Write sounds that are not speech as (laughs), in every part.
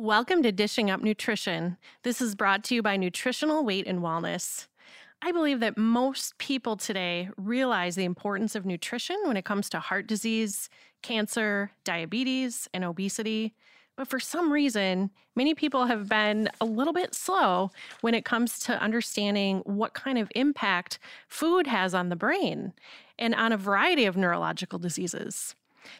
Welcome to Dishing Up Nutrition. This is brought to you by Nutritional Weight and Wellness. I believe that most people today realize the importance of nutrition when it comes to heart disease, cancer, diabetes, and obesity. But for some reason, many people have been a little bit slow when it comes to understanding what kind of impact food has on the brain and on a variety of neurological diseases.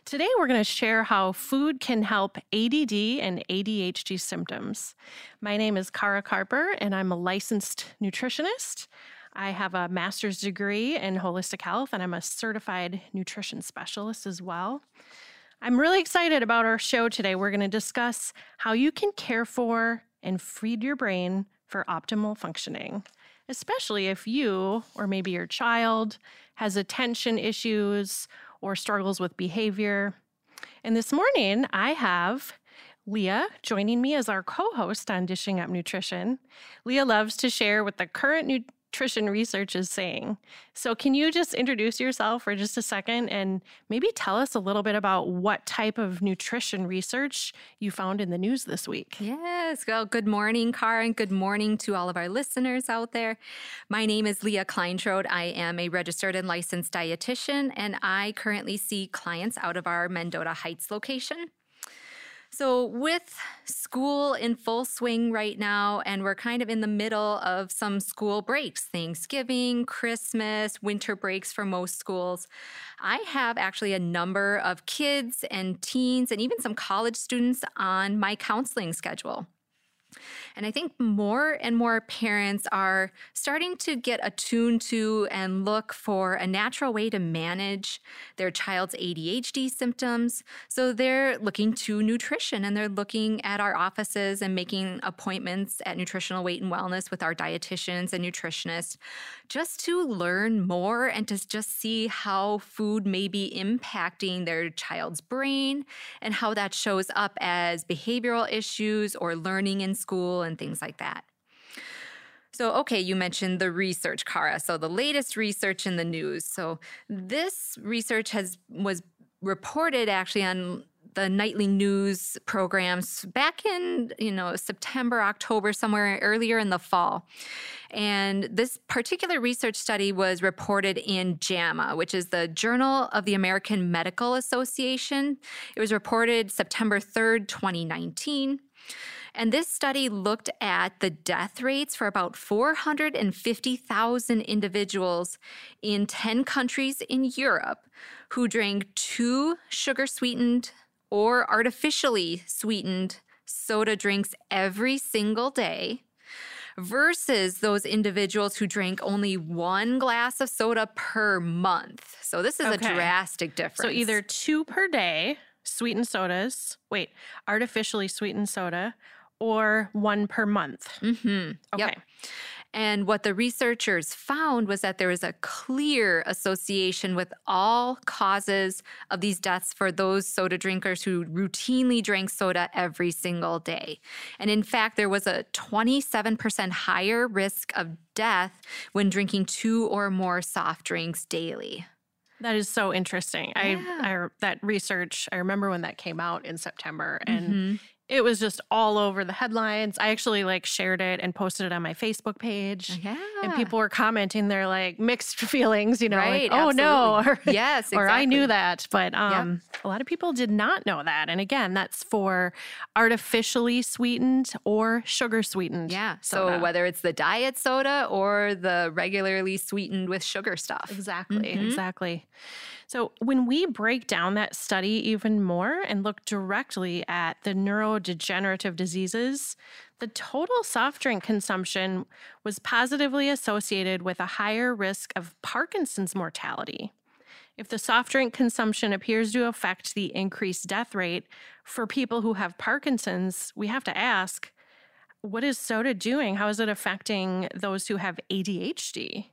Today, we're going to share how food can help ADD and ADHD symptoms. My name is Kara Carper, and I'm a licensed nutritionist. I have a master's degree in holistic health, and I'm a certified nutrition specialist as well. I'm really excited about our show today. We're going to discuss how you can care for and feed your brain for optimal functioning, especially if you or maybe your child has attention issues or struggles with behavior. And this morning, I have Leah joining me as our co host on Dishing Up Nutrition. Leah loves to share what the current nutrition research is saying. So, can you just introduce yourself for just a second and maybe tell us a little bit about what type of nutrition research you found in the news this week? Yes. Well, good morning, Kara, and good morning to all of our listeners out there. My name is Leah Kleinschrodt. I am a registered and licensed dietitian, and I currently see clients out of our Mendota Heights location. So, with school in full swing right now, and we're kind of in the middle of some school breaks Thanksgiving, Christmas, winter breaks for most schools. I have actually a number of kids and teens, and even some college students on my counseling schedule. And I think more and more parents are starting to get attuned to and look for a natural way to manage their child's ADHD symptoms. So they're looking to nutrition and they're looking at our offices and making appointments at Nutritional Weight and Wellness with our dietitians and nutritionists just to learn more and to just see how food may be impacting their child's brain and how that shows up as behavioral issues or learning in school and things like that. So, okay, you mentioned the research, Kara. So, the latest research in the news. So, this research has was reported actually on the nightly news programs back in you know September, October, somewhere earlier in the fall. And this particular research study was reported in JAMA, which is the Journal of the American Medical Association. It was reported September 3rd, 2019. And this study looked at the death rates for about 450,000 individuals in 10 countries in Europe who drank two sugar sweetened or artificially sweetened soda drinks every single day versus those individuals who drank only one glass of soda per month. So this is okay. a drastic difference. So either two per day, sweetened sodas, wait, artificially sweetened soda, or one per month. Mm-hmm. Okay. Yep. And what the researchers found was that there was a clear association with all causes of these deaths for those soda drinkers who routinely drank soda every single day. And in fact, there was a 27% higher risk of death when drinking two or more soft drinks daily. That is so interesting. Yeah. I, I that research. I remember when that came out in September, and mm-hmm it was just all over the headlines. I actually like shared it and posted it on my Facebook page. Yeah. And people were commenting their like mixed (laughs) feelings, you know, right, like, oh absolutely. no. Or, (laughs) yes, exactly. or I knew that. But um yep. a lot of people did not know that. And again, that's for artificially sweetened or sugar sweetened. Yeah. Soda. So whether it's the diet soda or the regularly sweetened with sugar stuff. Exactly. Mm-hmm. Exactly. So, when we break down that study even more and look directly at the neurodegenerative diseases, the total soft drink consumption was positively associated with a higher risk of Parkinson's mortality. If the soft drink consumption appears to affect the increased death rate for people who have Parkinson's, we have to ask what is soda doing? How is it affecting those who have ADHD?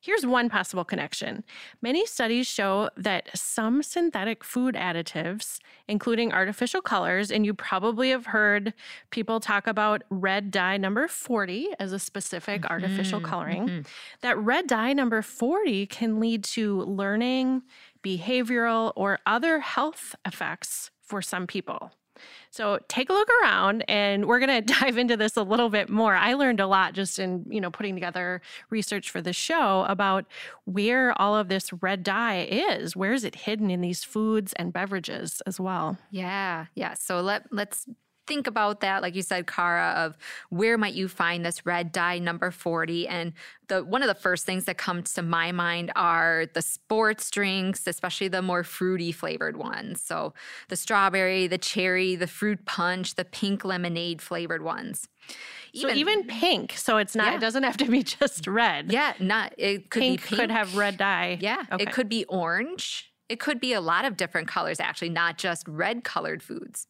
Here's one possible connection. Many studies show that some synthetic food additives, including artificial colors, and you probably have heard people talk about red dye number 40 as a specific mm-hmm, artificial coloring, mm-hmm. that red dye number 40 can lead to learning, behavioral, or other health effects for some people. So take a look around and we're going (laughs) to dive into this a little bit more. I learned a lot just in, you know, putting together research for the show about where all of this red dye is. Where is it hidden in these foods and beverages as well? Yeah. Yeah. So let let's think about that, like you said, Kara, of where might you find this red dye number 40? And the one of the first things that comes to my mind are the sports drinks, especially the more fruity flavored ones. So the strawberry, the cherry, the fruit punch, the pink lemonade flavored ones. Even, so even pink. So it's not. Yeah. It doesn't have to be (laughs) just red. Yeah, not. It could pink be pink. Could have red dye. Yeah, okay. it could be orange. It could be a lot of different colors, actually, not just red colored foods.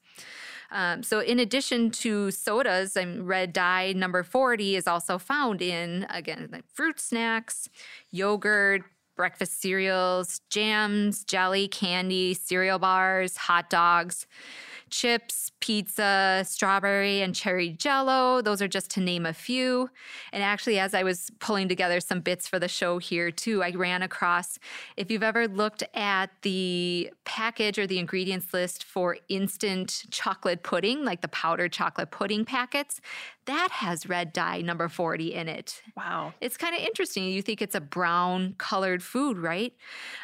Um, so, in addition to sodas, and red dye number 40 is also found in, again, like fruit snacks, yogurt, breakfast cereals, jams, jelly, candy, cereal bars, hot dogs chips, pizza, strawberry, and cherry jello. Those are just to name a few. And actually, as I was pulling together some bits for the show here, too, I ran across if you've ever looked at the package or the ingredients list for instant chocolate pudding, like the powdered chocolate pudding packets, that has red dye number 40 in it. Wow. It's kind of interesting. You think it's a brown colored food, right?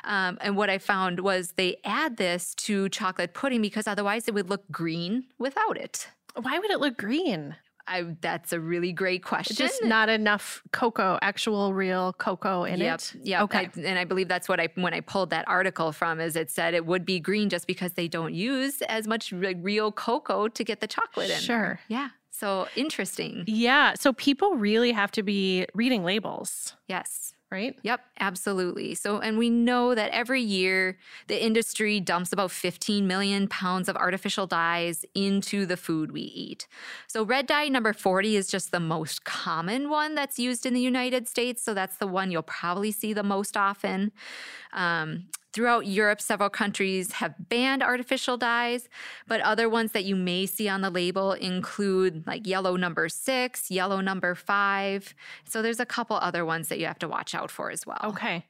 Um, and what I found was they add this to chocolate pudding because otherwise it would look green without it. Why would it look green? I, that's a really great question. Just not enough cocoa, actual real cocoa in yep, it. Yeah. Okay. I, and I believe that's what I when I pulled that article from is it said it would be green just because they don't use as much real cocoa to get the chocolate in. Sure. Yeah. So interesting. Yeah. So people really have to be reading labels. Yes. Right? Yep, absolutely. So, and we know that every year the industry dumps about 15 million pounds of artificial dyes into the food we eat. So, red dye number 40 is just the most common one that's used in the United States. So, that's the one you'll probably see the most often. Um, Throughout Europe, several countries have banned artificial dyes, but other ones that you may see on the label include like yellow number six, yellow number five. So there's a couple other ones that you have to watch out for as well. Okay.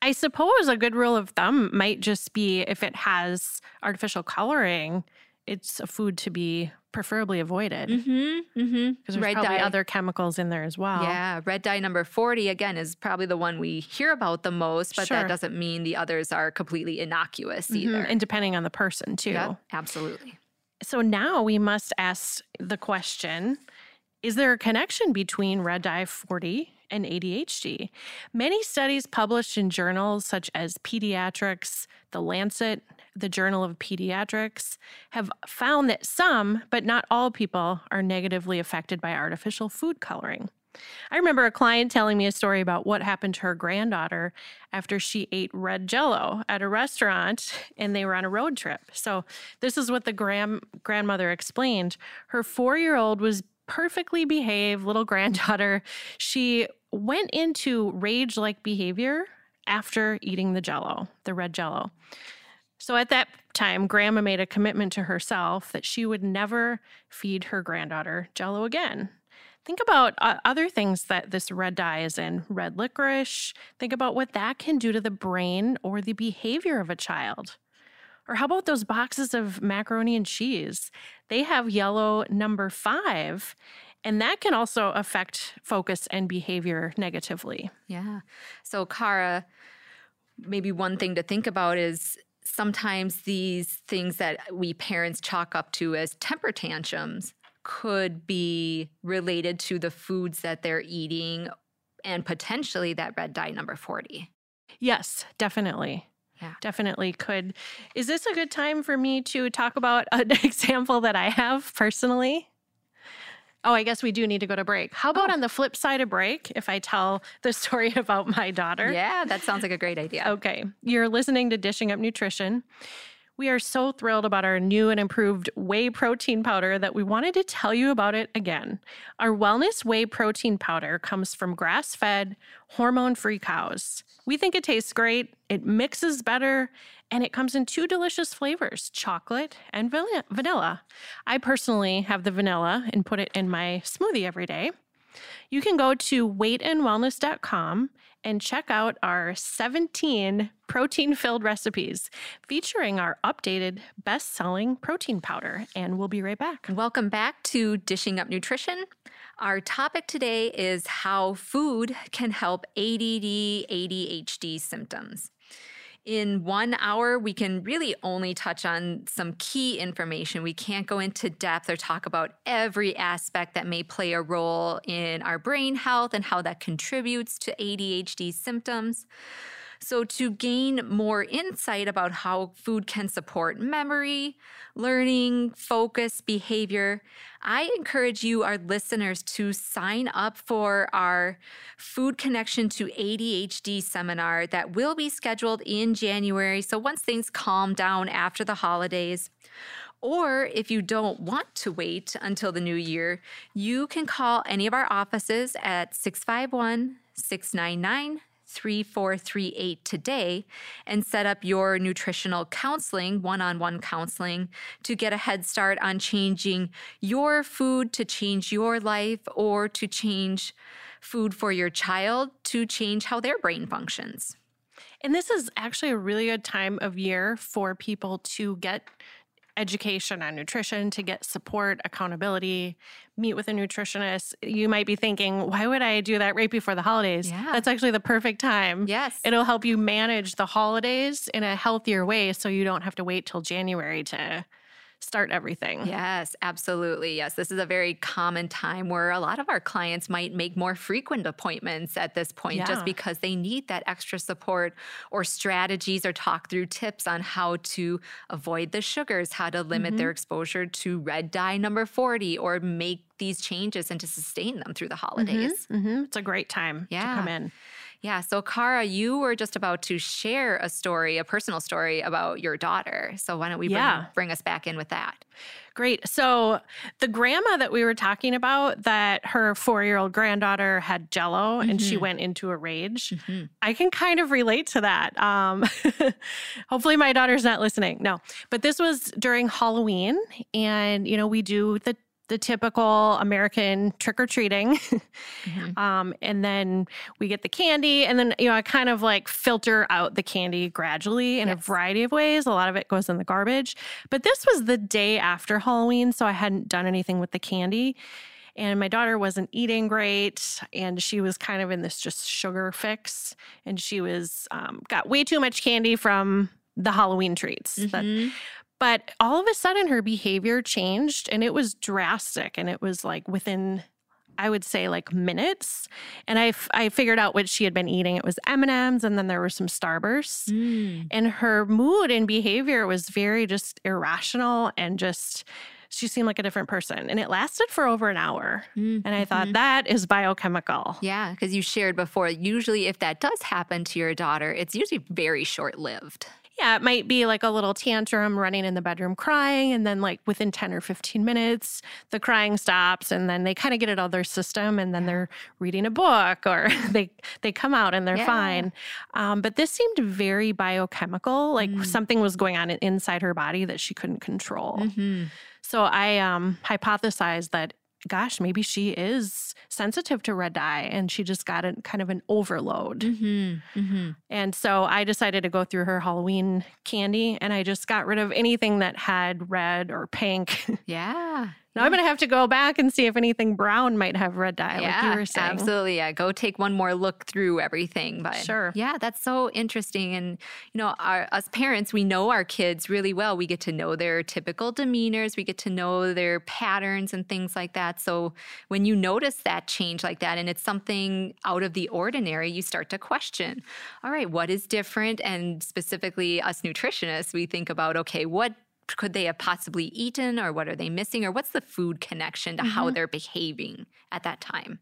I suppose a good rule of thumb might just be if it has artificial coloring, it's a food to be preferably avoided. Mm-hmm. Mm-hmm. Because there's red probably dye. other chemicals in there as well. Yeah, red dye number forty again is probably the one we hear about the most, but sure. that doesn't mean the others are completely innocuous mm-hmm. either. And depending on the person too. Yep, absolutely. So now we must ask the question: Is there a connection between red dye forty and ADHD. Many studies published in journals such as Pediatrics, The Lancet, the Journal of Pediatrics have found that some, but not all people, are negatively affected by artificial food coloring. I remember a client telling me a story about what happened to her granddaughter after she ate red jello at a restaurant and they were on a road trip. So, this is what the grand- grandmother explained. Her four year old was perfectly behaved little (laughs) granddaughter. She went into rage like behavior after eating the jello, the red jello. So at that time, Grandma made a commitment to herself that she would never feed her granddaughter jello again. Think about uh, other things that this red dye is in red licorice. Think about what that can do to the brain or the behavior of a child. Or how about those boxes of macaroni and cheese? They have yellow number five, and that can also affect focus and behavior negatively. Yeah. So, Kara, maybe one thing to think about is sometimes these things that we parents chalk up to as temper tantrums could be related to the foods that they're eating and potentially that red dye number 40. Yes, definitely. Yeah. Definitely could. Is this a good time for me to talk about an (laughs) example that I have personally? Oh, I guess we do need to go to break. How about oh. on the flip side of break, if I tell the (laughs) story about my daughter? Yeah, that sounds like a great idea. Okay. You're listening to Dishing Up Nutrition. We are so thrilled about our new and improved whey protein powder that we wanted to tell you about it again. Our wellness whey protein powder comes from grass fed, hormone free cows. We think it tastes great, it mixes better, and it comes in two delicious flavors chocolate and vanilla. I personally have the vanilla and put it in my smoothie every day. You can go to weightandwellness.com and check out our 17 protein filled recipes featuring our updated best selling protein powder. And we'll be right back. Welcome back to Dishing Up Nutrition. Our topic today is how food can help ADD, ADHD symptoms. In one hour, we can really only touch on some key information. We can't go into depth or talk about every aspect that may play a role in our brain health and how that contributes to ADHD symptoms. So, to gain more insight about how food can support memory, learning, focus, behavior, I encourage you, our listeners, to sign up for our Food Connection to ADHD seminar that will be scheduled in January. So, once things calm down after the holidays, or if you don't want to wait until the new year, you can call any of our offices at 651 699 3438 today and set up your nutritional counseling, one on one counseling, to get a head start on changing your food to change your life or to change food for your child to change how their brain functions. And this is actually a really good time of year for people to get education on nutrition, to get support, accountability, meet with a nutritionist. You might be thinking, why would I do that right before the holidays? Yeah. That's actually the perfect time. Yes. It'll help you manage the holidays in a healthier way so you don't have to wait till January to start everything. Yes, absolutely. Yes, this is a very common time where a lot of our clients might make more frequent appointments at this point Yeah. just because they need that extra support or strategies or talk through tips on how to avoid the sugars, how to limit their exposure to red dye number 40 or make these changes and to sustain them through the holidays. hmm It's a great time Yeah. to come in. Yeah. So, Kara, you were just about to share a story, a personal story about your daughter. So, why don't we bring, Yeah. bring us back in with that? Great. So the grandma that we were talking about, that her four-year-old granddaughter had Jello and she Mhm. went into a rage. Mhm. I can kind of relate to that. Um, (laughs) hopefully, my daughter's not listening. No, but this was during Halloween, and you know we do the the typical American trick or treating, Mhm. (laughs) um, and then we get the candy, and then you know I kind of like filter out the candy gradually in a variety of ways. A lot of it goes in the garbage, but this was the day after Halloween, so I hadn't done anything with the candy. And my daughter wasn't eating great, and she was kind of in this just sugar fix, and she was um, got way too much candy from the Halloween treats. That, Mhm. But all of a sudden, her behavior changed, and it was drastic, and it was like within. I would say like minutes, and I, f- I figured out what she had been eating. It was M and then there were some Starbursts, Mm. and her mood and behavior was very just irrational and just she seemed like a different person, and it lasted for over an hour. Mm. And I thought Mhm. that is biochemical. Yeah, because you shared before, usually if that does happen to your daughter, it's usually very short lived. Yeah, it might be like a little tantrum running in the bedroom crying, and then like within 10 or 15 minutes, the crying stops, and then they kind of get it out of their system, and then they're reading a book or (laughs) they they come out and they're Yeah. fine. Um, but this seemed very biochemical, like Mm. something was going on inside her body that she couldn't control. Mm-hmm. So I um, hypothesized that, gosh, maybe she is sensitive to red dye and she just got a kind of an overload. Mm-hmm. Mm-hmm. And so I decided to go through her Halloween candy and I just got rid of anything that had red or pink. (laughs) Yeah. Now I'm going to have to go back and see if anything brown might have red dye, like you were saying. absolutely. Yeah, go take one more look through everything. But Sure. yeah, that's so interesting. And you know, our us parents, we know our kids really well. We get to know their typical demeanors. We get to know their patterns and things like that. So when you notice that change like that, and it's something out of the ordinary, you start to question. All right, what is different? And specifically, us nutritionists, we think about okay, what could they have possibly eaten or what are they missing or what's the food connection to how Mm-hmm. they're behaving at that time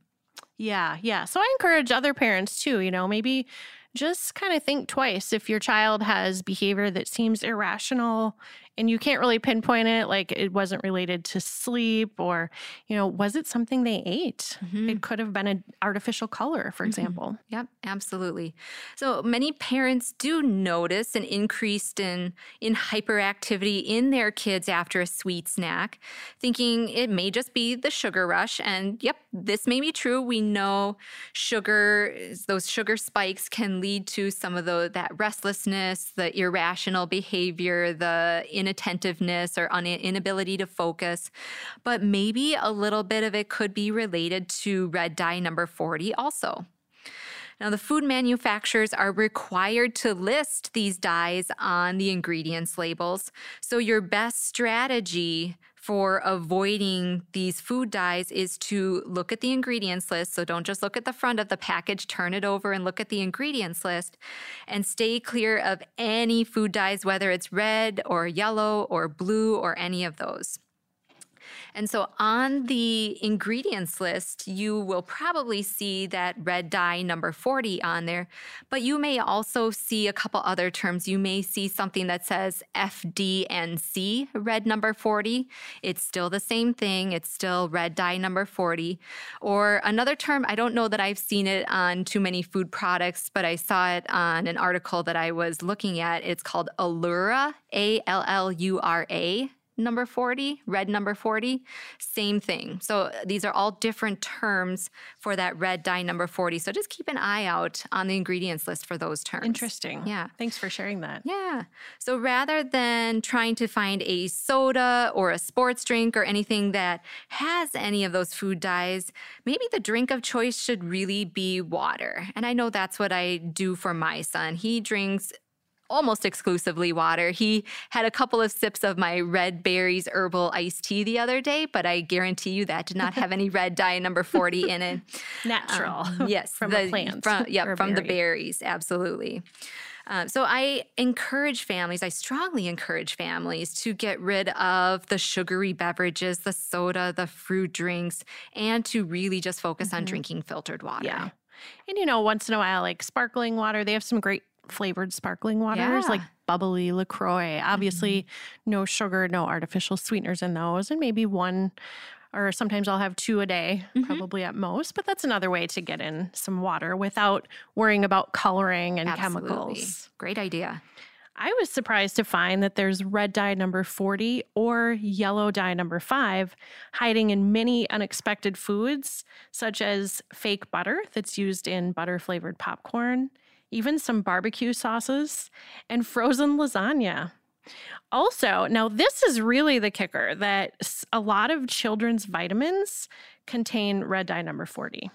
Yeah, yeah. So I encourage other parents too, you know, maybe just kind of think twice if your child has behavior that seems irrational and you can't really pinpoint it like it wasn't related to sleep or you know was it something they ate mm-hmm. it could have been an artificial color for mm-hmm. example yep absolutely so many parents do notice an increase in in hyperactivity in their kids after a sweet snack thinking it may just be the sugar rush and yep this may be true we know sugar those sugar spikes can lead to some of the that restlessness the irrational behavior the inattentiveness or un- inability to focus, but maybe a little bit of it could be related to red dye number 40 also. Now, the food manufacturers are required to list these dyes on the ingredients labels. So, your best strategy for avoiding these food dyes is to look at the ingredients list. So don't just look at the front of the package, turn it over and look at the ingredients list and stay clear of any food dyes, whether it's red or yellow or blue or any of those. And so on the ingredients list, you will probably see that red dye number 40 on there, but you may also see a couple other terms. You may see something that says FD&C, red number 40. It's still the same thing, it's still red dye number 40. Or another term, I don't know that I've seen it on too many food products, but I saw it on an article that I was looking at. It's called Allura, A L L U R A number 40, red number 40, same thing. So uh, these are all different terms for that red dye number 40. So just keep an eye out on the ingredients list for those terms. Interesting. Yeah. Thanks for sharing that. Yeah. So rather than trying to find a soda or a sports drink or anything that has any of those food dyes, maybe the drink of choice should really be water. And I know that's what I do for my son. He drinks almost exclusively water. He had a couple of sips of my red berries herbal iced tea the other day, but I guarantee you that did not have any red dye number 40 in it. (laughs) Natural. Um, yes. from the plant. From, (laughs) yep, from the berries. Absolutely. Um, so I encourage families, I strongly encourage families to get rid of the sugary beverages, the soda, the fruit drinks, and to really just focus mm-hmm. on drinking filtered water. Yeah. And you know, once in a while, like sparkling water, they have some great flavored sparkling waters yeah. like bubbly LaCroix. Obviously, mm-hmm. no sugar, no artificial sweeteners in those, and maybe one or sometimes I'll have two a day, mm-hmm. probably at most. But that's another way to get in some water without worrying about coloring and Absolutely. chemicals. Great idea. I was surprised to find that there's red dye number 40 or yellow dye number 5 hiding in many unexpected foods, such as fake butter that's used in butter flavored popcorn, even some barbecue sauces, and frozen lasagna. Also, now this is really the kicker that a lot of children's vitamins contain red dye number 40.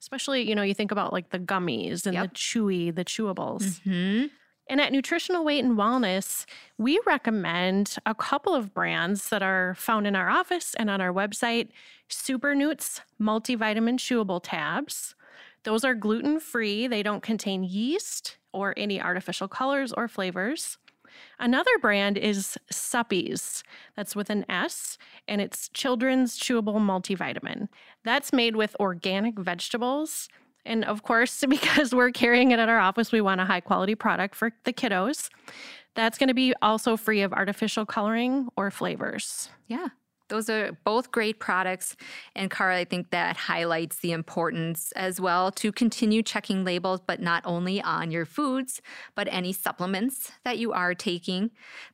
Especially, you know, you think about like the gummies and yep. the chewy, the chewables. Mm-hmm. And at Nutritional Weight and Wellness, we recommend a couple of brands that are found in our office and on our website Super Newts multivitamin chewable tabs, those are gluten free, they don't contain yeast or any artificial colors or flavors. Another brand is Suppies. That's with an S, and it's children's chewable multivitamin. That's made with organic vegetables. And of course, (laughs) because we're carrying it at our office, we want a high quality product for the kiddos. That's going to be also free of artificial coloring or flavors. Yeah. Those are both great products. And Kara, I think that highlights the importance as well to continue checking labels, but not only on your foods, but any supplements that you are taking.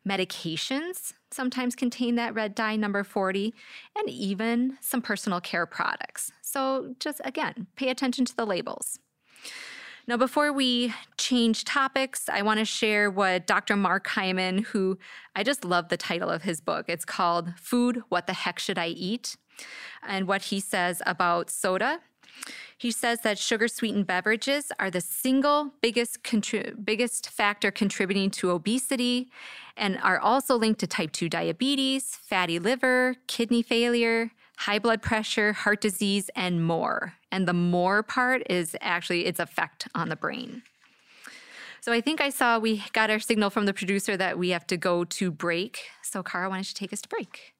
Medications sometimes contain that red dye number 40, and even some personal care products. So just again, pay attention to the labels. Now, before we change topics, I want to share what Dr. Mark Hyman, who I just love the title of his book. It's called Food What the Heck Should I Eat? And what he says about soda. He says that sugar sweetened beverages are the single biggest contri- biggest factor contributing to obesity and are also linked to type 2 diabetes, fatty liver, kidney failure, high blood pressure, heart disease, and more. And the more part is actually its effect on the brain. So I think I saw we got our signal from the producer that we have to go to break. So, Kara, why don't you take us to break?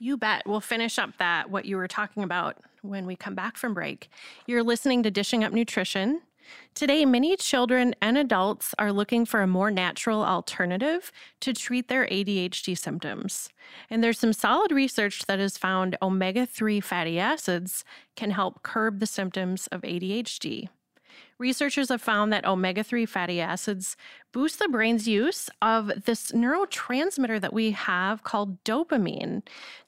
You bet. We'll finish up that, what you were talking about when we come back from break. You're listening to Dishing Up Nutrition. Today, many children and adults are looking for a more natural alternative to treat their ADHD symptoms. And there's some solid research that has found omega 3 fatty acids can help curb the symptoms of ADHD. Researchers have found that omega 3 fatty acids boost the brain's use of this neurotransmitter that we have called dopamine.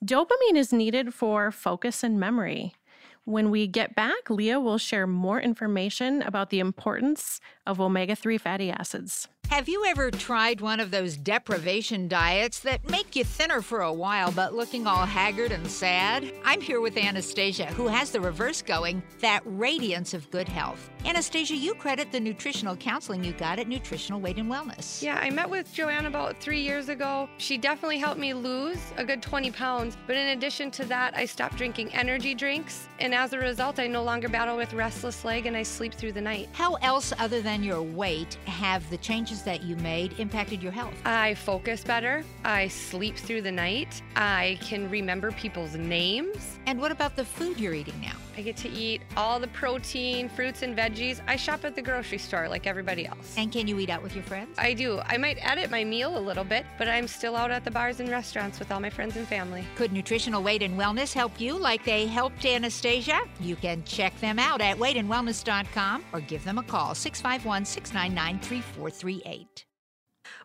Dopamine is needed for focus and memory. When we get back, Leah will share more information about the importance of omega 3 fatty acids. Have you ever tried one of those deprivation diets that make you thinner for a while but looking all haggard and sad? I'm here with Anastasia, who has the reverse going that radiance of good health. Anastasia, you credit the nutritional counseling you got at Nutritional Weight and Wellness. Yeah, I met with Joanne about three years ago. She definitely helped me lose a good 20 pounds. But in addition to that, I stopped drinking energy drinks. And as a result, I no longer battle with restless leg and I sleep through the night. How else, other than your weight, have the changes that you made impacted your health? I focus better. I sleep through the night. I can remember people's names. And what about the food you're eating now? I get to eat all the protein, fruits, and veggies. I shop at the grocery store like everybody else. And can you eat out with your friends? I do. I might edit my meal a little bit, but I'm still out at the bars and restaurants with all my friends and family. Could Nutritional Weight and Wellness help you like they helped Anastasia? You can check them out at weightandwellness.com or give them a call 651 699 3438.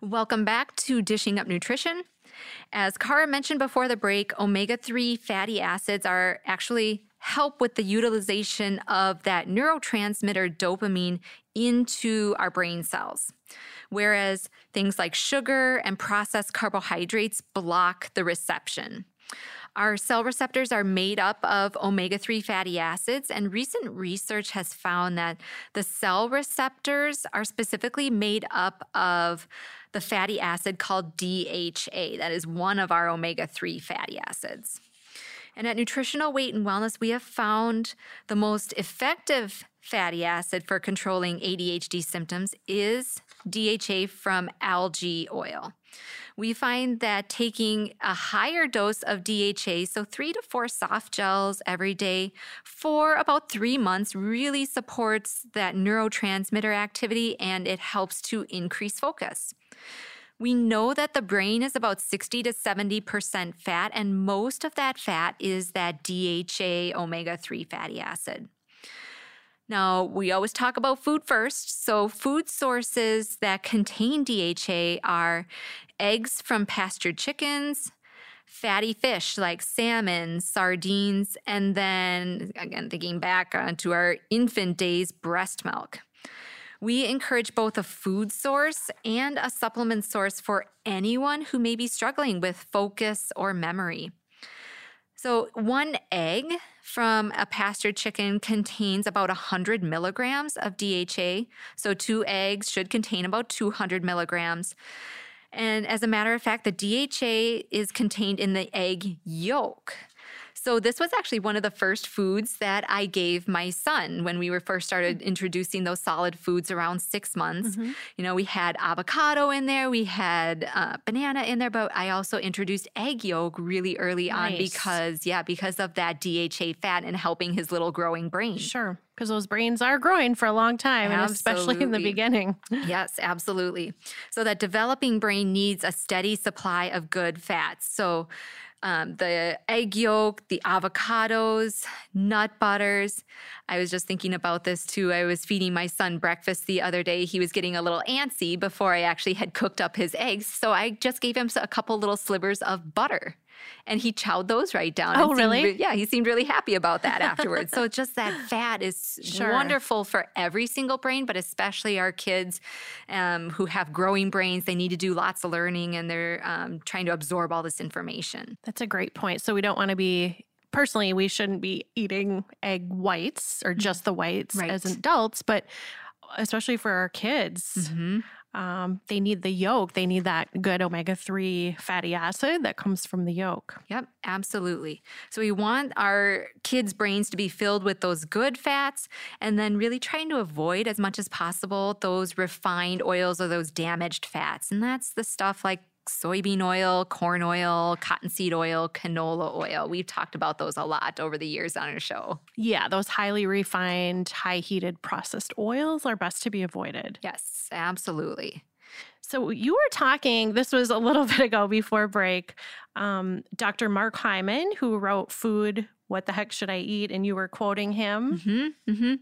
Welcome back to Dishing Up Nutrition. As Kara mentioned before the break, omega 3 fatty acids are actually help with the utilization of that neurotransmitter dopamine into our brain cells. Whereas things like sugar and processed carbohydrates block the reception. Our cell receptors are made up of omega 3 fatty acids, and recent research has found that the cell receptors are specifically made up of the fatty acid called DHA. That is one of our omega 3 fatty acids. And at Nutritional Weight and Wellness, we have found the most effective fatty acid for controlling ADHD symptoms is DHA from algae oil we find that taking a higher dose of DHA, so three to four soft gels every day for about three months, really supports that neurotransmitter activity and it helps to increase focus. We know that the brain is about 60 to 70% fat, and most of that fat is that DHA omega 3 fatty acid. Now, we always talk about food first. So, food sources that contain DHA are eggs from pastured chickens, fatty fish like salmon, sardines, and then, again, thinking back to our infant days, breast milk. We encourage both a food source and a supplement source for anyone who may be struggling with focus or memory. So, one egg from a pastured chicken contains about 100 milligrams of DHA. So, two eggs should contain about 200 milligrams. And as a matter of fact, the DHA is contained in the egg yolk. So this was actually one of the first foods that I gave my son when we were first started introducing those solid foods around six months. Mm-hmm. You know, we had avocado in there, we had uh, banana in there, but I also introduced egg yolk really early nice. on because, yeah, because of that DHA fat and helping his little growing brain. Sure because those brains are growing for a long time, absolutely. and especially in the beginning. (laughs) yes, absolutely. So that developing brain needs a steady supply of good fats. So um, the egg yolk, the avocados, nut butters. I was just thinking about this too. I was feeding my son breakfast the other day. He was getting a little antsy before I actually had cooked up his eggs. So I just gave him a couple little slivers of butter and he chowed those right down. Oh, really? Re- yeah, he seemed really happy about that (laughs) afterwards. so just that fat is sure. wonderful for every single brain, but especially our kids um, who have growing brains. They need to do lots of learning and they're um, trying to absorb all this information. That's a great point. So we don't want to be personally, we shouldn't be eating egg whites or just the whites right. as adults, but especially for our kids. Mm-hmm. Um, they need the yolk. They need that good omega 3 fatty acid that comes from the yolk. Yep, absolutely. So we want our kids' brains to be filled with those good fats and then really trying to avoid as much as possible those refined oils or those damaged fats. And that's the stuff like soybean oil, corn oil, cottonseed oil, canola oil. We've talked about those a lot over the years on our show. Yeah, those highly refined, high heated processed oils are best to be avoided. Yes, absolutely. So you were talking, this was a little (laughs) bit ago before break. Um, Dr. Mark Hyman, who wrote Food what the heck should I eat? And you were quoting him. Mm-hmm, mm-hmm.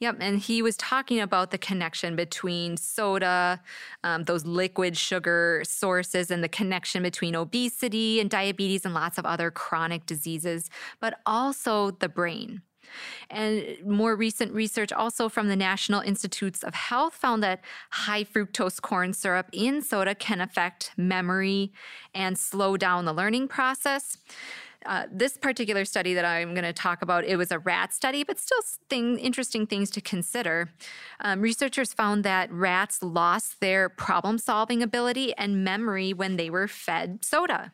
Yep. And he was talking about the connection between soda, um, those liquid sugar sources, and the connection between obesity and diabetes and lots of other chronic diseases, but also the brain. And more recent research, also from the National Institutes of Health, found that high fructose corn syrup in soda can affect memory and slow down the learning process. Uh, this particular study that I'm going to talk about, it was a rat study, but still thing, interesting things to consider. Um, researchers found that rats lost their problem solving ability and memory when they were fed soda.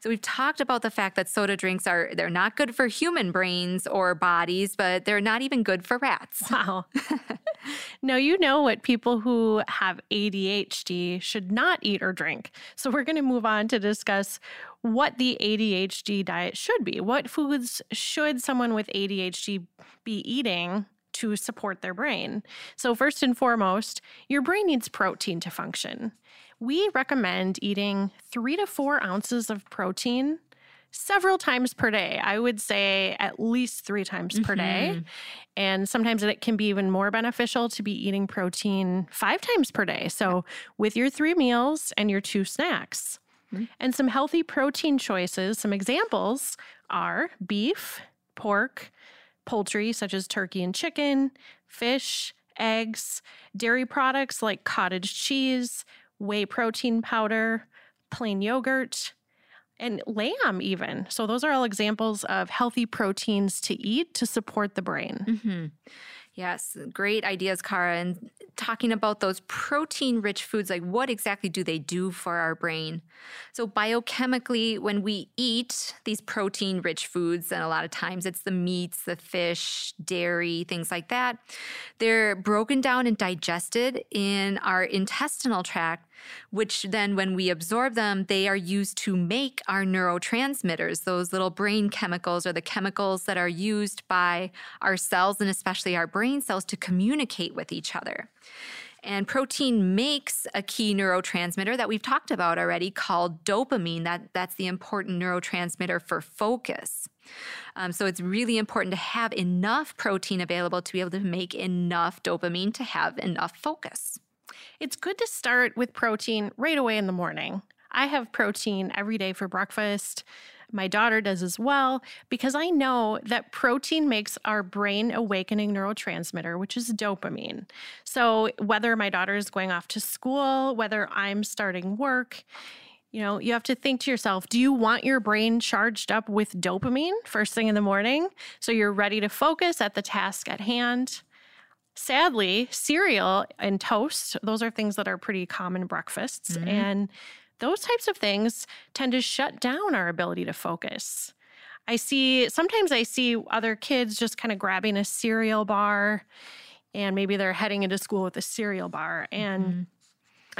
So we've talked about the fact that soda drinks are they're not good for human brains or bodies, but they're not even good for rats. (laughs) Wow. now you know what people who have ADHD should not eat or drink. So we're going to move on to discuss what the ADHD diet should be. What foods should someone with ADHD be eating to support their brain? So, first and foremost, your brain needs protein to function. We recommend eating three to four ounces of protein several times per day. I would say at least three times mm-hmm. per day. Mm-hmm. And sometimes it can be even more beneficial to be eating protein five times per day. So, with your three meals and your two snacks. Mm-hmm. And some healthy protein choices, some examples are beef, pork, poultry such as turkey and chicken, fish, eggs, dairy products like cottage cheese, whey protein powder, plain yogurt, and lamb, even. So, those are all examples of healthy proteins to eat to support the brain. Mm-hmm. Yes, great ideas, Kara. And talking about those protein rich foods, like what exactly do they do for our brain? So, biochemically, when we eat these protein rich foods, and a lot of times it's the meats, the fish, dairy, things like that, they're broken down and digested in our intestinal tract which then, when we absorb them, they are used to make our neurotransmitters, those little brain chemicals or the chemicals that are used by our cells and especially our brain cells to communicate with each other. And protein makes a key neurotransmitter that we've talked about already called dopamine. That, that's the important neurotransmitter for focus. Um, so it's really important to have enough protein available to be able to make enough dopamine to have enough focus. It's good to start with protein right away in the morning. I have protein every day for breakfast. My daughter does as well, because I know that protein makes our brain awakening neurotransmitter, which is dopamine. So, whether my daughter is going off to school, whether I'm starting work, you know, you have to think to yourself, do you want your brain charged up with dopamine first thing in the morning so you're ready to focus at the task at hand? Sadly, cereal and toast, those are things that are pretty common breakfasts. Mm-hmm. And those types of things tend to shut down our ability to focus. I see, sometimes I see other kids just kind of grabbing a cereal bar and maybe they're heading into school with a cereal bar. And mm-hmm.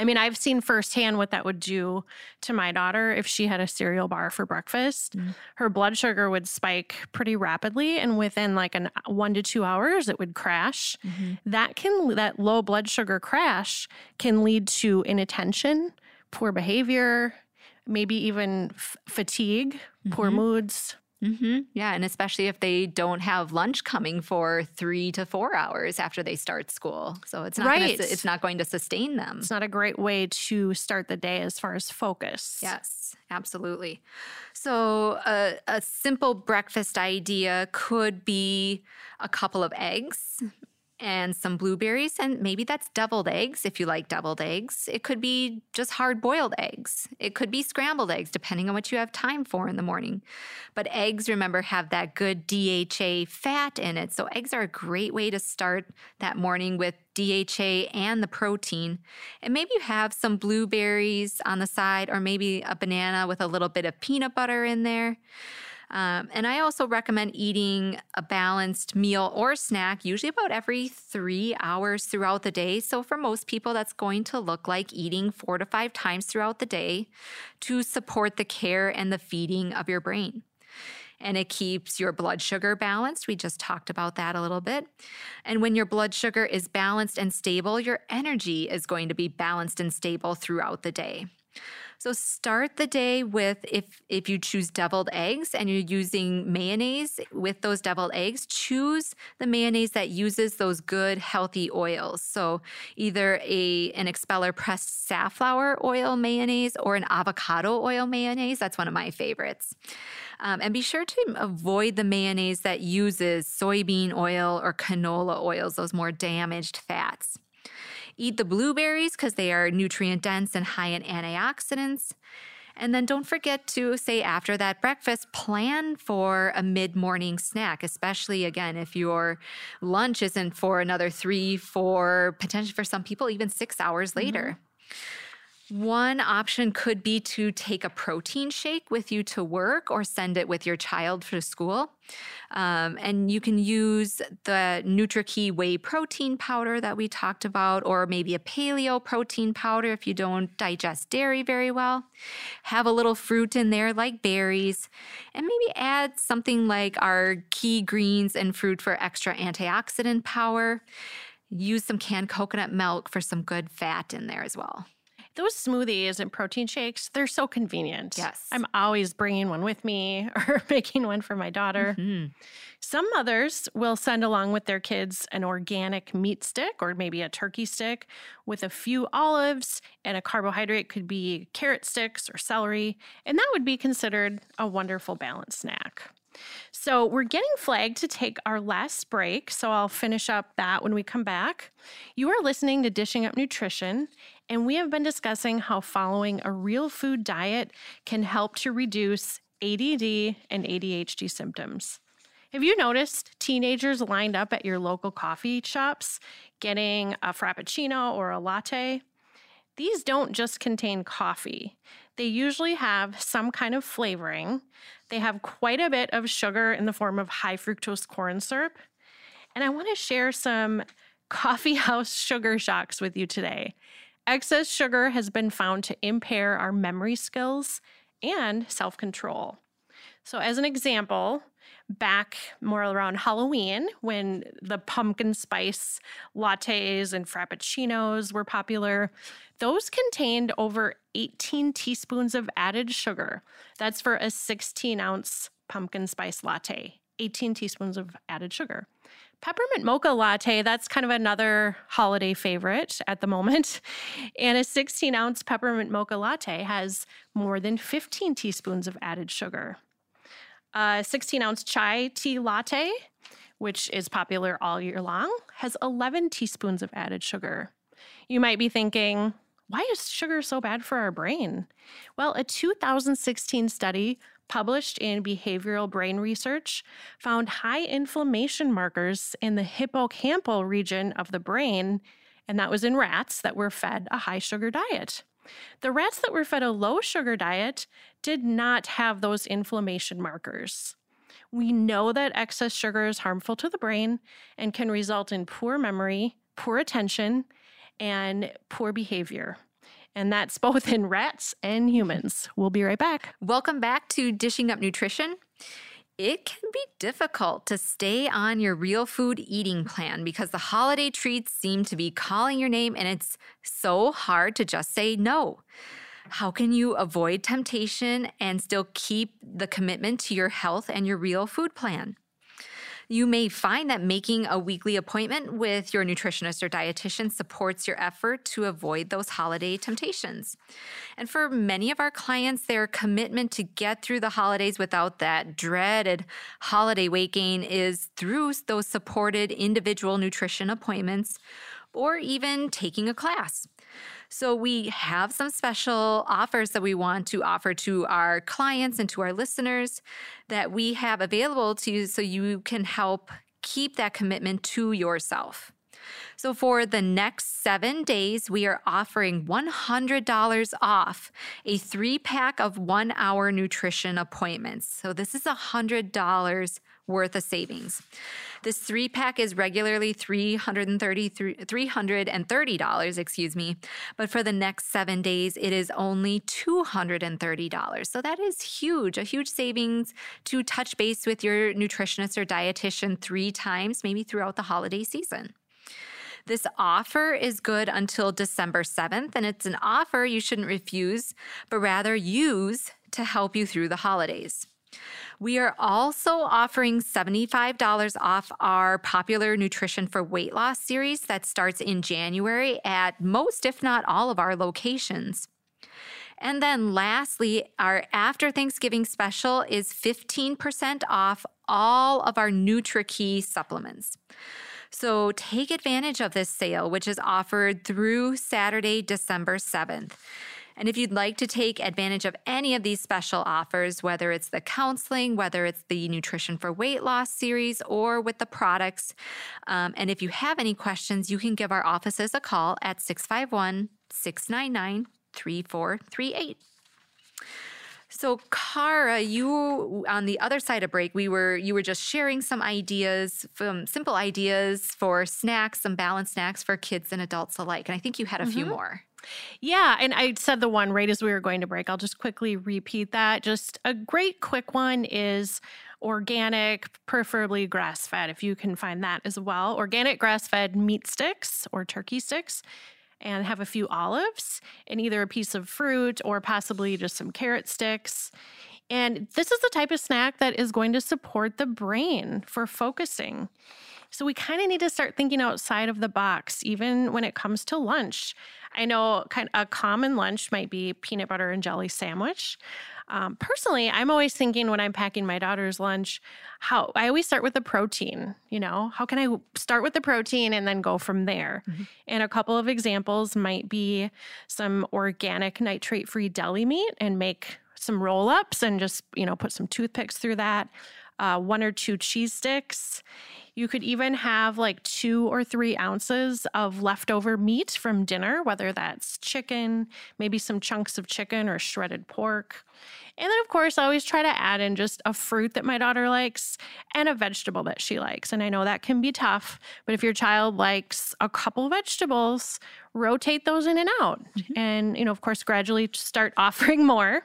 I mean, I've seen firsthand what that would do to my daughter if she had a cereal bar for breakfast. Mm. Her blood sugar would spike pretty rapidly, and within like an one to two hours, it would crash. Mm-hmm. That can that low blood sugar crash can lead to inattention, poor behavior, maybe even f- fatigue, mm-hmm. poor moods. Mm-hmm. Yeah, and especially if they don't have lunch coming for three to four hours after they start school, so it's not right. gonna, it's not going to sustain them. It's not a great way to start the day as far as focus. Yes, absolutely. So a, a simple breakfast idea could be a couple of eggs, and some blueberries, and maybe that's deviled eggs if you like deviled eggs. It could be just hard boiled eggs. It could be scrambled eggs, depending on what you have time for in the morning. But eggs, remember, have that good DHA fat in it. So eggs are a great way to start that morning with DHA and the protein. And maybe you have some blueberries on the side, or maybe a banana with a little bit of peanut butter in there. Um, and I also recommend eating a balanced meal or snack, usually about every three hours throughout the day. So, for most people, that's going to look like eating four to five times throughout the day to support the care and the feeding of your brain and it keeps your blood sugar balanced. We just talked about that a little bit. And when your blood sugar is balanced and stable, your energy is going to be balanced and stable throughout the day. So start the day with if if you choose deviled eggs and you're using mayonnaise with those deviled eggs, choose the mayonnaise that uses those good healthy oils. So either a an expeller pressed safflower oil mayonnaise or an avocado oil mayonnaise. That's one of my favorites. Um, and be sure to avoid the mayonnaise that uses soybean oil or canola oils, those more damaged fats. Eat the blueberries because they are nutrient dense and high in antioxidants. And then don't forget to say after that breakfast, plan for a mid morning snack, especially again, if your lunch isn't for another three, four, potentially for some people, even six hours later. Mm-hmm. One option could be to take a protein shake with you to work or send it with your child to school. Um, and you can use the NutriKey whey protein powder that we talked about, or maybe a paleo protein powder if you don't digest dairy very well. Have a little fruit in there like berries, and maybe add something like our key greens and fruit for extra antioxidant power. Use some canned coconut milk for some good fat in there as well those smoothies and protein shakes, they're so convenient. Yes. I'm always bringing one with me (laughs) or making one for my daughter. Mm-hmm. Some mothers will send along with their kids an organic meat stick or maybe a turkey stick with a few olives, and a carbohydrate could be carrot sticks or celery, and that would be considered a wonderful balanced snack. So, we're getting flagged to take our last break, so I'll finish up that when we come back. You are listening to Dishing Up Nutrition, and we have been discussing how following a real food diet can help to reduce ADD and ADHD symptoms. Have you noticed teenagers lined up at your local coffee shops getting a frappuccino or a latte? These don't just contain coffee. They usually have some kind of flavoring. They have quite a bit of sugar in the form of high fructose corn syrup. And I want to share some (laughs) coffee house sugar shocks with you today. Excess sugar has been found to impair our memory skills and self control. So, as an example, back more around Halloween when the pumpkin spice lattes and frappuccinos were popular, those contained over 18 teaspoons of added sugar. That's for a 16 ounce pumpkin spice latte, 18 teaspoons of added sugar. Peppermint mocha latte, that's kind of another holiday favorite at the moment. (laughs) And a 16 ounce peppermint mocha latte has more than 15 teaspoons of added sugar. A 16 ounce chai tea latte, which is popular all year long, has 11 teaspoons of added sugar. You might be thinking, why is sugar so bad for our brain? Well, a 2016 study published in Behavioral Brain Research, found high inflammation markers in the hippocampal region of the brain, and that was in rats that were fed a high sugar diet. The rats that were fed a low sugar diet did not have those inflammation markers. We know that excess sugar is harmful to the brain and can result in poor memory, poor attention, and poor behavior and that's both in rats and humans. We'll be right back. Welcome back to Dishing Up Nutrition. It can be difficult to stay on your real food eating plan because the holiday treats seem to be calling your name and it's so hard to just say no. How can you avoid temptation and still keep the commitment to your health and your real food plan? You may find that making a weekly appointment with your nutritionist or dietitian supports your effort to avoid those holiday temptations. And for many of our clients, their commitment to get through the holidays without that dreaded holiday weight gain is through those supported individual nutrition appointments or even taking a class. So we have some special offers that we want to offer to our clients and to our listeners that we have available to you so you can help keep that commitment to yourself. So, for the next seven days, we are offering $100 off a three pack of one hour nutrition appointments. So, this is $100 worth of savings. This three pack is regularly $330, excuse me, but for the next seven days, it is only $230. So that is huge, a huge savings to touch base with your nutritionist or dietitian three times, maybe throughout the holiday season. This offer is good until December 7th, and it's an offer you shouldn't refuse, but rather use to help you through the holidays. We are also offering $75 off our popular Nutrition for Weight Loss series that starts in January at most, if not all, of our locations. And then lastly, our after Thanksgiving special is 15% off all of our NutriKey supplements. So take advantage of this sale, which is offered through Saturday, December 7th. And if you'd like to take advantage of any of these special offers, whether it's the counseling, whether it's the Nutrition for Weight Loss series, or with the products, um, and if you have any questions, you can give our offices a call at 651 699 3438. So, Kara, you on the other side of break, we were you were just sharing some ideas, some simple ideas for snacks, some balanced snacks for kids and adults alike, and I think you had a mm-hmm. few more. Yeah, and I said the one right as we were going to break. I'll just quickly repeat that. Just a great quick one is organic, preferably grass fed, if you can find that as well. Organic grass fed meat sticks or turkey sticks and have a few olives and either a piece of fruit or possibly just some carrot sticks. And this is the type of snack that is going to support the brain for focusing. So we kind of need to start thinking outside of the box, even when it comes to lunch. I know kind of a common lunch might be peanut butter and jelly sandwich. Um, personally, I'm always thinking when I'm packing my daughter's lunch, how I always start with the protein. You know, how can I start with the protein and then go from there? Mm-hmm. And a couple of examples might be some organic nitrate free deli meat and make some roll ups and just, you know, put some toothpicks through that. Uh, one or two cheese sticks you could even have like two or three ounces of leftover meat from dinner, whether that's chicken, maybe some chunks of chicken or shredded pork. And then, of course, I always try to add in just a fruit that my daughter likes and a vegetable that she likes. And I know that can be tough, but if your child likes a couple vegetables, rotate those in and out. Mm-hmm. And, you know, of course, gradually start (laughs) offering more.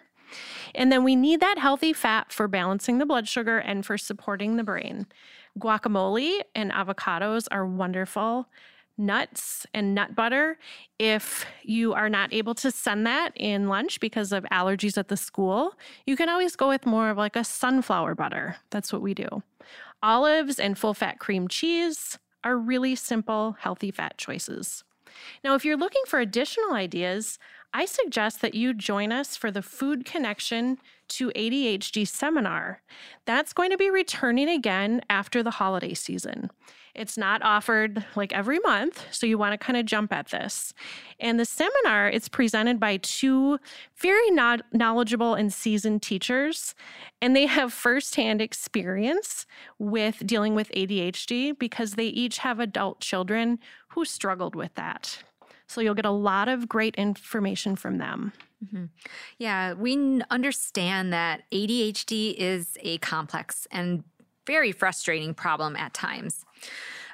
And then we need that healthy fat for balancing the blood sugar and for supporting the brain. Guacamole and avocados are wonderful. Nuts and nut butter. If you are not able to send that in lunch because of allergies at the school, you can always go with more of like a sunflower butter. That's what we do. Olives and full fat cream cheese are really simple, healthy fat choices. Now, if you're looking for additional ideas, I suggest that you join us for the Food Connection to ADHD seminar. That's going to be returning again after the holiday season. It's not offered like every month, so you want to kind of jump at this. And the seminar it's presented by two very knowledgeable and seasoned teachers, and they have firsthand experience with dealing with ADHD because they each have adult children who struggled with that. So you'll get a lot of great information from them. Mm-hmm. Yeah, we understand that ADHD is a complex and very frustrating problem at times.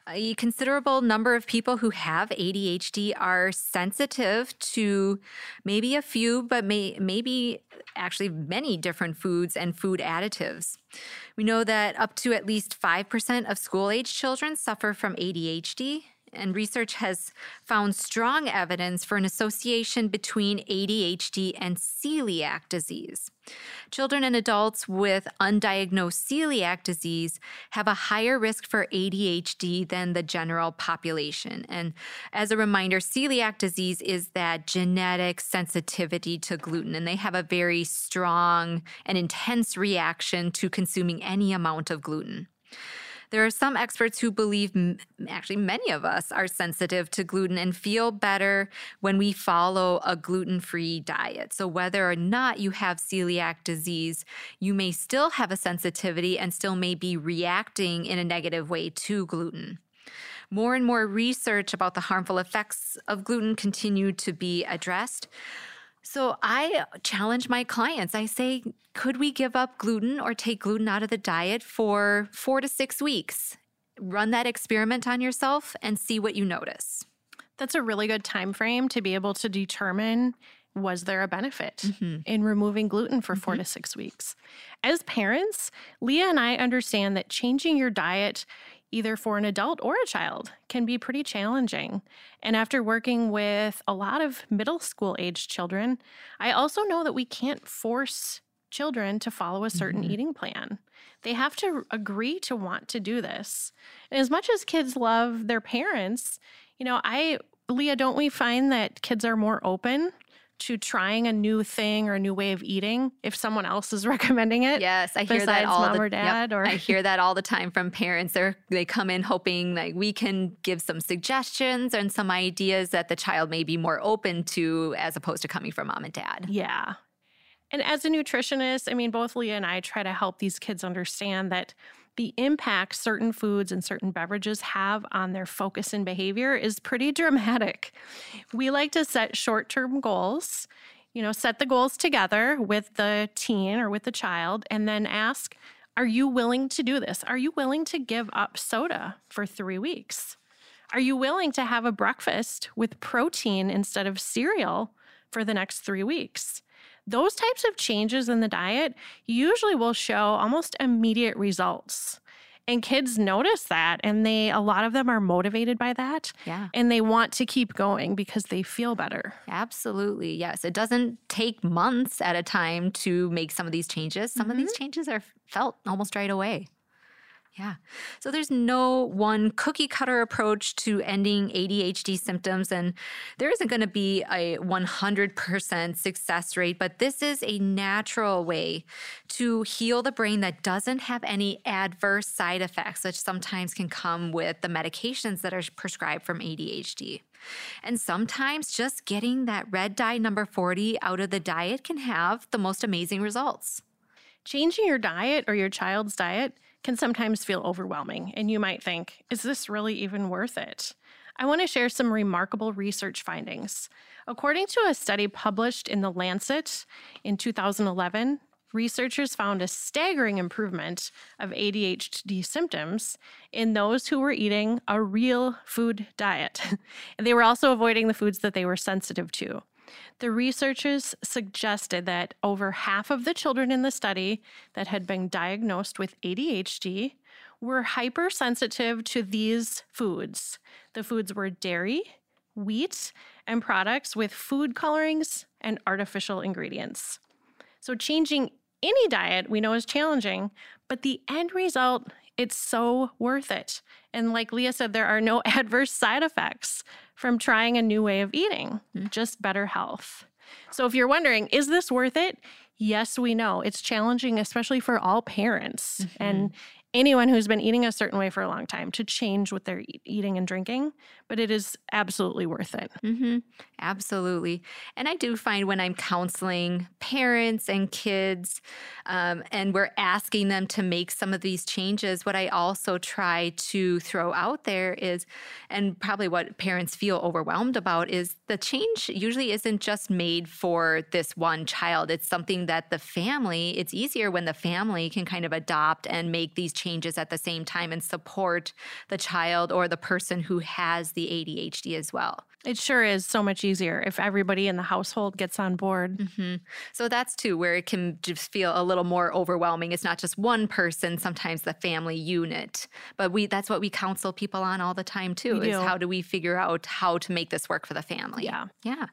A considerable number of people who have ADHD are sensitive to maybe a few, but may, maybe actually many different foods and food additives. We know that up to at least 5% of school age children suffer from ADHD, and research has found strong evidence for an association between ADHD and celiac disease. Children and adults with undiagnosed celiac disease have a higher risk for ADHD than the general population. And as a reminder, celiac disease is that genetic sensitivity to gluten, and they have a very strong and intense reaction to consuming any amount of gluten. There are some experts who believe, actually, many of us are sensitive to gluten and feel better when we follow a gluten free diet. So, whether or not you have celiac disease, you may still have a sensitivity and still may be reacting in a negative way to gluten. more and more research about the harmful effects of gluten continue to be addressed. So I challenge my clients. I say, could we give up gluten or take gluten out of the diet for four to six weeks? Run that experiment on yourself and see what you notice. That's a really good time frame to be able to determine was there a benefit mm-hmm. in removing gluten for mm-hmm. four to six weeks? As parents, Leah and I understand that changing your diet, either for an adult or a child, can be pretty challenging. And after working with a lot of middle school age children, I also know that we can't force children to follow a certain mm-hmm. eating plan. They have to agree to want to do this. And as much as kids love their parents, you know, I, Leah, don't we find that kids are more open to trying a new thing or a new way of eating if someone else is (laughs) recommending it. Yes, I hear that all mom the, or dad. Yep, or I hear (laughs) that all the time from parents. They they come in hoping like we can give some suggestions and some ideas that the child may be more open to, as opposed to coming from mom and dad. Yeah. And as a nutritionist, I mean, both Leah and I try to help these kids understand that the impact certain foods and certain beverages have on their focus and behavior is pretty (laughs) dramatic. We like to set short term goals, you know, set the goals together with the teen or with the child, and then ask, Are you willing to do this? Are you willing to give up soda for three weeks? Are you willing to have a breakfast with protein instead of cereal for the next three weeks? Those types of changes in the diet usually will show almost immediate results. And kids notice that and they a lot of them are motivated by that. Yeah. And they want to keep going because they feel better. Absolutely. Yes. It doesn't take months at a time to make some of these changes. Some mm-hmm. of these mm-hmm. changes are felt almost right away. Yeah. So there's no one cookie cutter approach to ending ADHD symptoms, and there isn't going to be a 100% success rate, but this is a natural way to heal the brain that doesn't have any adverse side effects, which sometimes can come with the medications that are prescribed from ADHD. And sometimes just getting that red dye number 40 out of the diet can have the most amazing results. Changing your diet or your child's diet can sometimes feel overwhelming, and you might think, is this really even worth it? I want to share some remarkable research findings. According to a study published in The Lancet in 2011, researchers found a staggering improvement of ADHD symptoms in those who were eating a real food diet. And (laughs) they were also avoiding the foods that they were sensitive to. The researchers suggested that over half of the children in the study that had been diagnosed with ADHD were hypersensitive to these foods. The foods were dairy, wheat, and products with food colorings and artificial ingredients. So, changing any diet we know is challenging, but the end result, it's so worth it. And like Leah said, there are no (laughs) adverse side effects from trying a new way of eating, mm-hmm. just better health. So if you're wondering, is this worth it? Yes, we know. It's challenging, especially for all parents. Mm-hmm. And anyone who's been eating a certain way for a long time to change what they're eating and drinking, but it is absolutely worth it. Mm-hmm. Absolutely. And I do find when I'm counseling parents and kids, um, and we're asking them to make some of these changes, what I also try to throw out there is, and probably what parents feel overwhelmed about, is the change usually isn't just made for this one child. It's something that the family, it's easier when the family can kind of adopt and make these changes at the same time and support the child or the person who has the ADHD as well. It sure is so much easier if everybody in the household gets on board. Mm-hmm. So that's too where it can just feel a little more overwhelming. It's not just one person, sometimes the family unit. But we that's what we counsel people on all the time too, we is do. how do we figure out how to make this work for the family? Yeah. Yeah.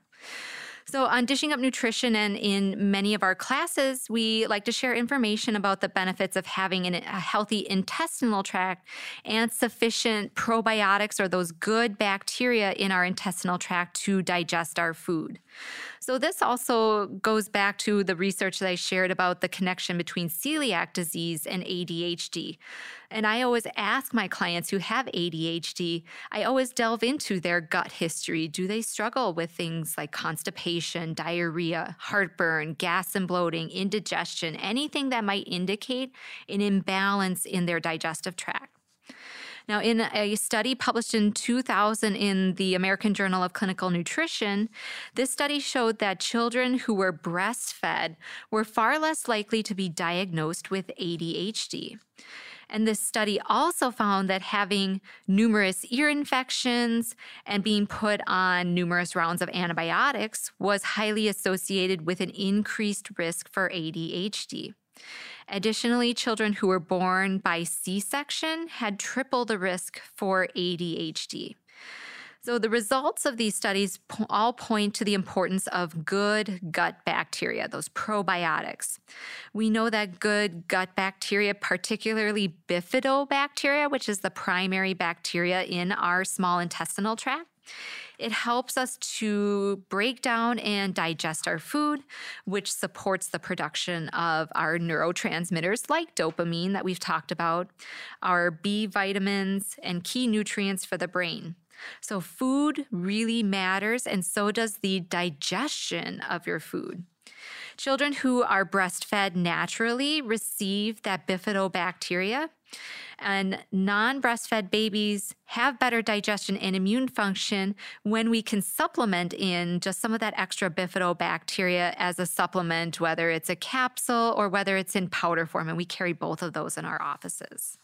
So, on Dishing Up Nutrition and in many of our classes, we like to share information about the benefits of having an, a healthy intestinal tract and sufficient probiotics or those good bacteria in our intestinal tract to digest our food. So, this also goes back to the research that I shared about the connection between celiac disease and ADHD. And I always ask my clients who have ADHD, I always delve into their gut history. Do they struggle with things like constipation, diarrhea, heartburn, gas and bloating, indigestion, anything that might indicate an imbalance in their digestive tract? Now, in a study published in 2000 in the American Journal of Clinical Nutrition, this study showed that children who were breastfed were far less likely to be diagnosed with ADHD. And this study also found that having numerous ear infections and being put on numerous rounds of antibiotics was highly associated with an increased risk for ADHD. Additionally, children who were born by C section had triple the risk for ADHD. So, the results of these studies all point to the importance of good gut bacteria, those probiotics. We know that good gut bacteria, particularly bifidobacteria, which is the primary bacteria in our small intestinal tract, it helps us to break down and digest our food, which supports the production of our neurotransmitters like dopamine that we've talked about, our B vitamins, and key nutrients for the brain. So, food really matters, and so does the digestion of your food. Children who are breastfed naturally receive that bifidobacteria, and non breastfed babies have better digestion and immune function when we can supplement in just some of that extra bifidobacteria as a supplement, whether it's a capsule or whether it's in powder form. And we carry both of those in our offices.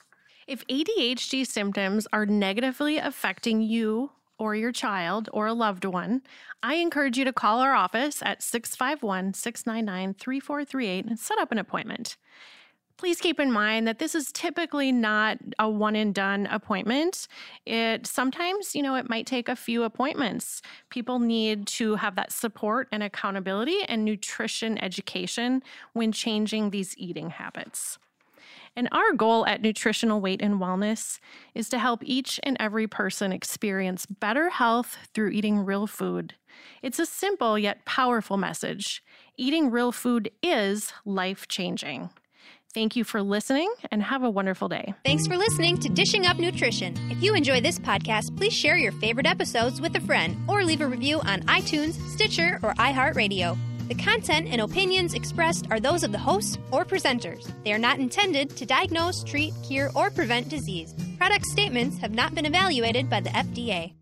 If ADHD symptoms are negatively affecting you or your child or a loved one, I encourage you to call our office at 651 699 3438 and set up an appointment. Please keep in mind that this is typically not a one and done appointment. It sometimes, you know, it might take a few appointments. People need to have that support and accountability and nutrition education when changing these eating habits. And our goal at Nutritional Weight and Wellness is to help each and every person experience better health through eating real food. It's a simple yet powerful message. Eating real food is life changing. Thank you for listening and have a wonderful day. Thanks for listening to Dishing Up Nutrition. If you enjoy this podcast, please share your favorite episodes with a friend or leave a review on iTunes, Stitcher, or iHeartRadio. The content and opinions expressed are those of the hosts or presenters. They are not intended to diagnose, treat, cure, or prevent disease. Product statements have not been evaluated by the FDA.